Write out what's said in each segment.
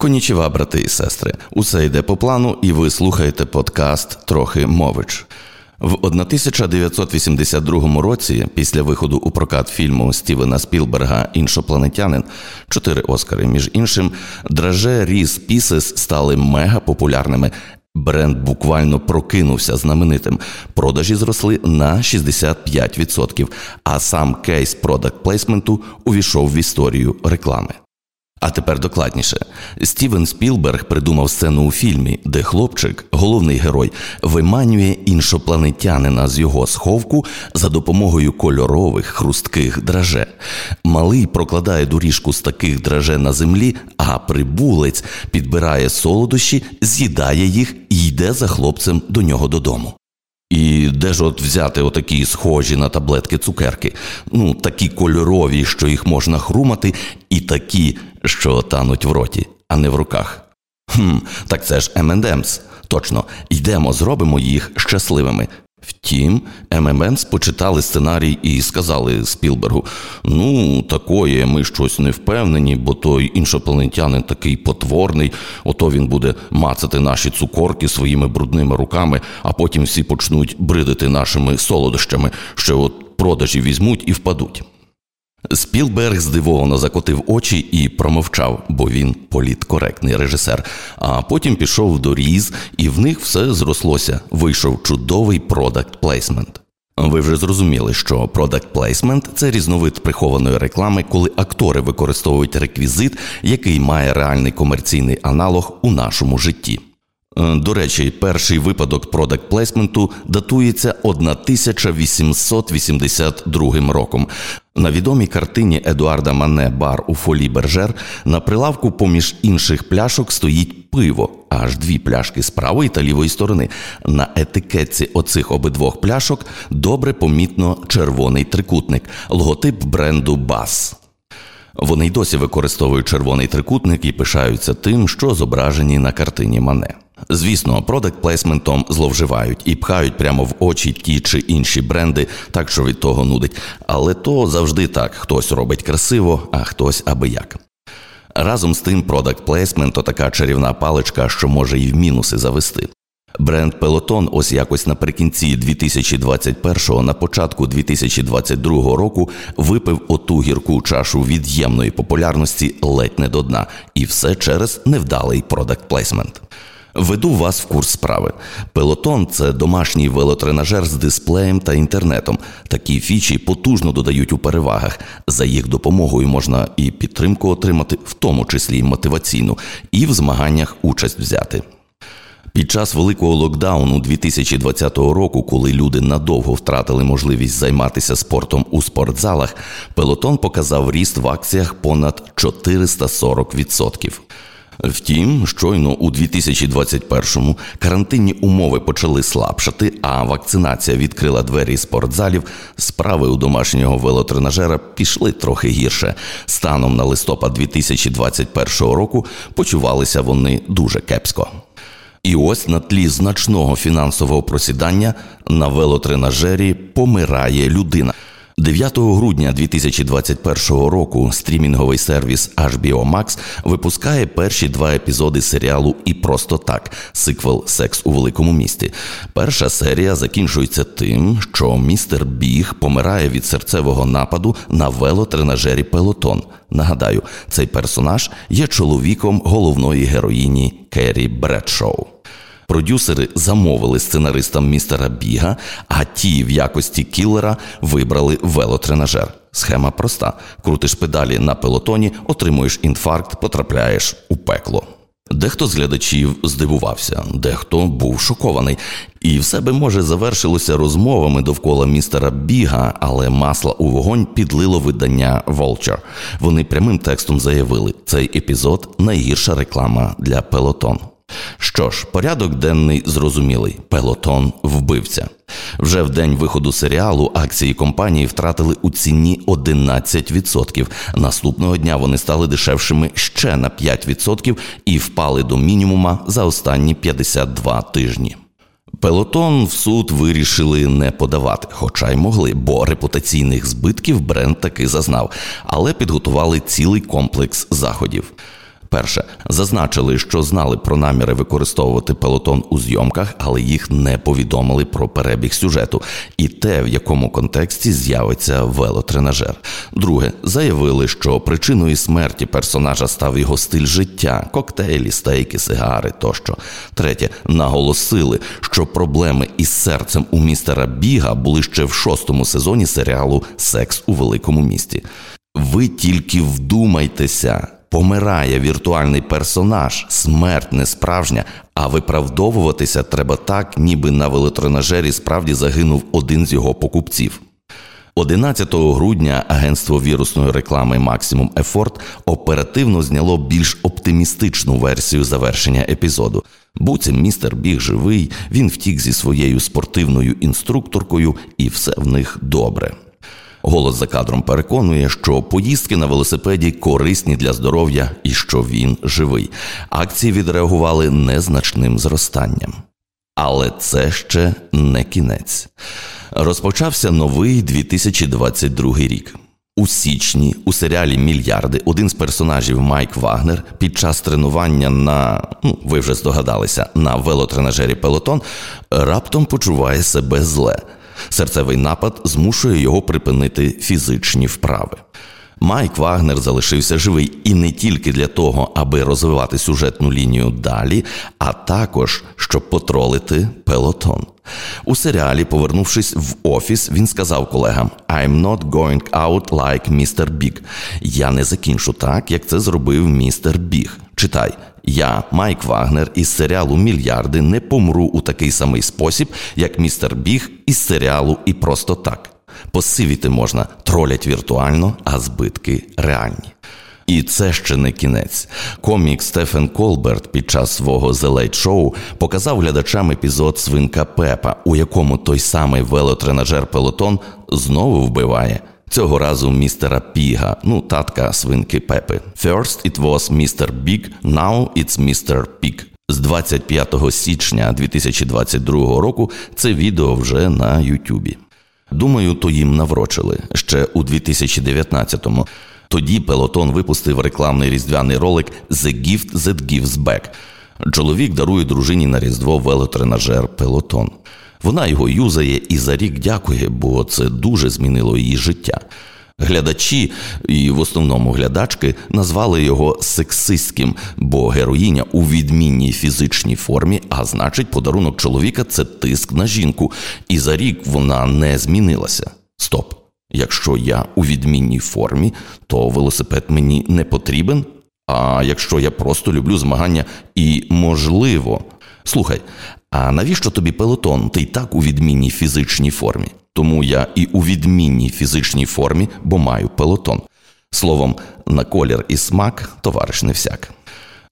Конічева, брати і сестри, усе йде по плану, і ви слухаєте подкаст Трохи мович. В 1982 році, після виходу у прокат фільму Стівена Спілберга Іншопланетянин, чотири Оскари, між іншим, драже Ріс Пісес стали мега популярними. Бренд буквально прокинувся знаменитим. Продажі зросли на 65%, а сам кейс продакт плейсменту увійшов в історію реклами. А тепер докладніше. Стівен Спілберг придумав сцену у фільмі, де хлопчик, головний герой, виманює іншопланетянина з його сховку за допомогою кольорових хрустких драже. Малий прокладає доріжку з таких драже на землі, а прибулець підбирає солодощі, з'їдає їх і йде за хлопцем до нього додому. І де ж от взяти отакі схожі на таблетки цукерки? Ну, такі кольорові, що їх можна хрумати, і такі, що тануть в роті, а не в руках. Хм, Так це ж M&M's. Точно, йдемо, зробимо їх щасливими. Втім, МММС почитали сценарій і сказали Спілбергу: ну, такої, ми щось не впевнені, бо той іншопланетянин такий потворний, ото він буде мацати наші цукорки своїми брудними руками, а потім всі почнуть бридити нашими солодощами, що от продажі візьмуть і впадуть. Спілберг здивовано закотив очі і промовчав, бо він політкоректний режисер. А потім пішов до Reese's, і в них все зрослося. Вийшов чудовий продакт плейсмент. Ви вже зрозуміли, що продакт плейсмент це різновид прихованої реклами, коли актори використовують реквізит, який має реальний комерційний аналог у нашому житті. Е, до речі, перший випадок продакт плейсменту датується 1882 роком. На відомій картині Едуарда Мане Бар у фолі Бержер на прилавку, поміж інших пляшок, стоїть пиво, аж дві пляшки з правої та лівої сторони. На етикетці оцих обидвох пляшок добре помітно червоний трикутник, логотип бренду Бас. Вони й досі використовують червоний трикутник і пишаються тим, що зображені на картині Мане. Звісно, продакт плейсментом зловживають і пхають прямо в очі ті чи інші бренди, так що від того нудить. Але то завжди так: хтось робить красиво, а хтось аби як. Разом з тим, продакт плейсмент то така чарівна паличка, що може і в мінуси завести. Бренд Peloton ось якось наприкінці 2021-го, на початку 2022 року випив оту гірку чашу від'ємної популярності ледь не до дна, і все через невдалий продакт плейсмент. Веду вас в курс справи. Пелотон це домашній велотренажер з дисплеєм та інтернетом. Такі фічі потужно додають у перевагах. За їх допомогою можна і підтримку отримати, в тому числі й мотиваційну, і в змаганнях участь взяти. Під час великого локдауну 2020 року, коли люди надовго втратили можливість займатися спортом у спортзалах, пелотон показав ріст в акціях понад 440%. Втім, щойно у 2021-му карантинні умови почали слабшати, а вакцинація відкрила двері спортзалів. Справи у домашнього велотренажера пішли трохи гірше. Станом на листопад 2021 року почувалися вони дуже кепсько. І ось на тлі значного фінансового просідання на велотренажері помирає людина. 9 грудня 2021 року стрімінговий сервіс HBO Max випускає перші два епізоди серіалу І просто так сиквел Секс у великому місті. Перша серія закінчується тим, що містер Біг помирає від серцевого нападу на велотренажері Пелотон. Нагадаю, цей персонаж є чоловіком головної героїні Керрі Бредшоу. Продюсери замовили сценаристам містера Біга, а ті в якості кілера вибрали велотренажер. Схема проста: крутиш педалі на пелотоні, отримуєш інфаркт, потрапляєш у пекло. Дехто з глядачів здивувався, дехто був шокований, і все би може завершилося розмовами довкола містера Біга, але масла у вогонь підлило видання Vulture. Вони прямим текстом заявили, цей епізод найгірша реклама для пелотон. Що ж, порядок денний зрозумілий. Пелотон вбивця. Вже в день виходу серіалу акції компанії втратили у ціні 11%. Наступного дня вони стали дешевшими ще на 5% і впали до мінімума за останні 52 тижні. Пелотон в суд вирішили не подавати, хоча й могли, бо репутаційних збитків бренд таки зазнав, але підготували цілий комплекс заходів. Перше, зазначили, що знали про наміри використовувати пелотон у зйомках, але їх не повідомили про перебіг сюжету і те, в якому контексті з'явиться велотренажер. Друге, заявили, що причиною смерті персонажа став його стиль життя, коктейлі, стейки, сигари тощо. Третє, наголосили, що проблеми із серцем у містера Біга були ще в шостому сезоні серіалу Секс у великому місті. Ви тільки вдумайтеся. Помирає віртуальний персонаж, смерть не справжня, а виправдовуватися треба так, ніби на велотренажері справді загинув один з його покупців. 11 грудня агентство вірусної реклами Максимум Ефорт оперативно зняло більш оптимістичну версію завершення епізоду. Буцім містер біг живий, він втік зі своєю спортивною інструкторкою, і все в них добре. Голос за кадром переконує, що поїздки на велосипеді корисні для здоров'я і що він живий. Акції відреагували незначним зростанням. Але це ще не кінець. Розпочався новий 2022 рік. У січні у серіалі Мільярди один з персонажів Майк Вагнер під час тренування на ну ви вже здогадалися на велотренажері Пелотон раптом почуває себе зле. Серцевий напад змушує його припинити фізичні вправи. Майк Вагнер залишився живий і не тільки для того, аби розвивати сюжетну лінію далі, а також щоб потролити пелотон. У серіалі, повернувшись в офіс, він сказав колегам: «I'm not going out like Mr. Big». Я не закінчу так, як це зробив містер Біг. Читай. Я, Майк Вагнер, із серіалу Мільярди не помру у такий самий спосіб, як містер Біг із серіалу і просто так. Посивіти можна, тролять віртуально, а збитки реальні. І це ще не кінець. Комік Стефен Колберт під час свого Late Show показав глядачам епізод Свинка Пепа, у якому той самий велотренажер Пелотон знову вбиває. Цього разу містера Піга, ну татка свинки Пепи. First it was Mr. Big, now it's Mr. Pig. З 25 січня 2022 року це відео вже на Ютубі. Думаю, то їм наврочили ще у 2019-му. Тоді Пелотон випустив рекламний різдвяний ролик «The Gift That Gives Back». Чоловік дарує дружині на різдво велотренажер Пелотон. Вона його юзає і за рік дякує, бо це дуже змінило її життя. Глядачі, і в основному глядачки, назвали його сексистським, бо героїня у відмінній фізичній формі, а значить, подарунок чоловіка це тиск на жінку, і за рік вона не змінилася. Стоп! Якщо я у відмінній формі, то велосипед мені не потрібен. А якщо я просто люблю змагання і можливо. Слухай, а навіщо тобі пелотон? Ти й так у відмінній фізичній формі? Тому я і у відмінній фізичній формі, бо маю пелотон. Словом, на колір і смак, товариш не всяк.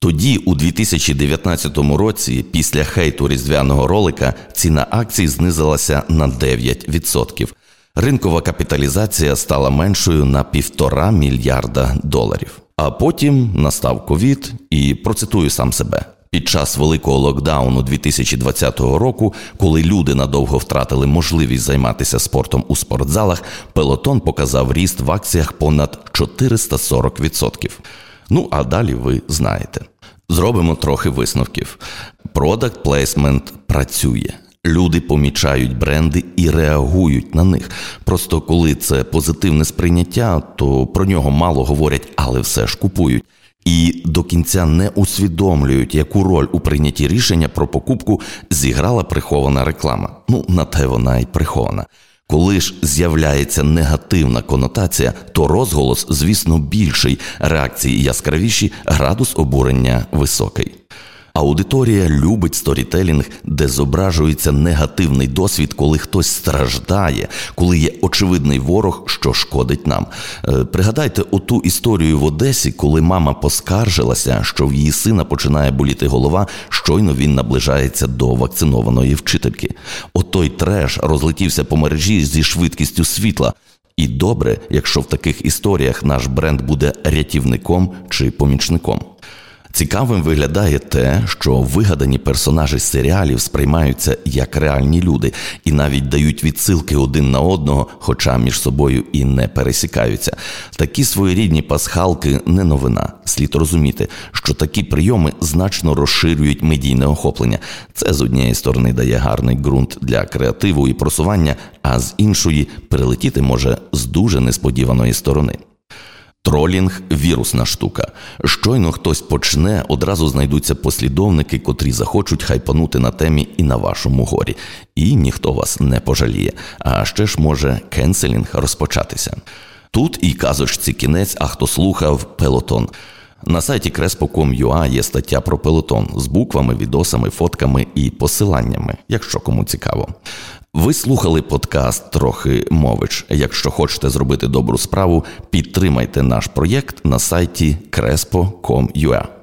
Тоді, у 2019 році, після хейту різдвяного ролика, ціна акцій знизилася на 9%. Ринкова капіталізація стала меншою на півтора мільярда доларів. А потім настав ковід, і процитую сам себе. Під час великого локдауну 2020 року, коли люди надовго втратили можливість займатися спортом у спортзалах, пелотон показав ріст в акціях понад 440%. Ну а далі ви знаєте. Зробимо трохи висновків. Product placement працює. Люди помічають бренди і реагують на них. Просто коли це позитивне сприйняття, то про нього мало говорять, але все ж купують і до кінця не усвідомлюють, яку роль у прийнятті рішення про покупку зіграла прихована реклама. Ну на те вона й прихована. Коли ж з'являється негативна конотація, то розголос, звісно, більший, реакції яскравіші, градус обурення високий. Аудиторія любить сторітелінг, де зображується негативний досвід, коли хтось страждає, коли є очевидний ворог, що шкодить нам. Е, пригадайте оту історію в Одесі, коли мама поскаржилася, що в її сина починає боліти голова, щойно він наближається до вакцинованої вчительки. Отой треш розлетівся по мережі зі швидкістю світла. І добре, якщо в таких історіях наш бренд буде рятівником чи помічником. Цікавим виглядає те, що вигадані персонажі серіалів сприймаються як реальні люди і навіть дають відсилки один на одного, хоча між собою і не пересікаються. Такі своєрідні пасхалки не новина. Слід розуміти, що такі прийоми значно розширюють медійне охоплення. Це з однієї сторони дає гарний ґрунт для креативу і просування, а з іншої прилетіти може з дуже несподіваної сторони. Тролінг вірусна штука. Щойно хтось почне, одразу знайдуться послідовники, котрі захочуть хайпанути на темі і на вашому горі. І ніхто вас не пожаліє. А ще ж може кенселінг розпочатися. Тут і казочці кінець, а хто слухав пелотон. На сайті Crespo.com.ua є стаття про пелотон з буквами, відосами, фотками і посиланнями, якщо кому цікаво. Ви слухали подкаст трохи мович. Якщо хочете зробити добру справу, підтримайте наш проєкт на сайті crespo.com.ua.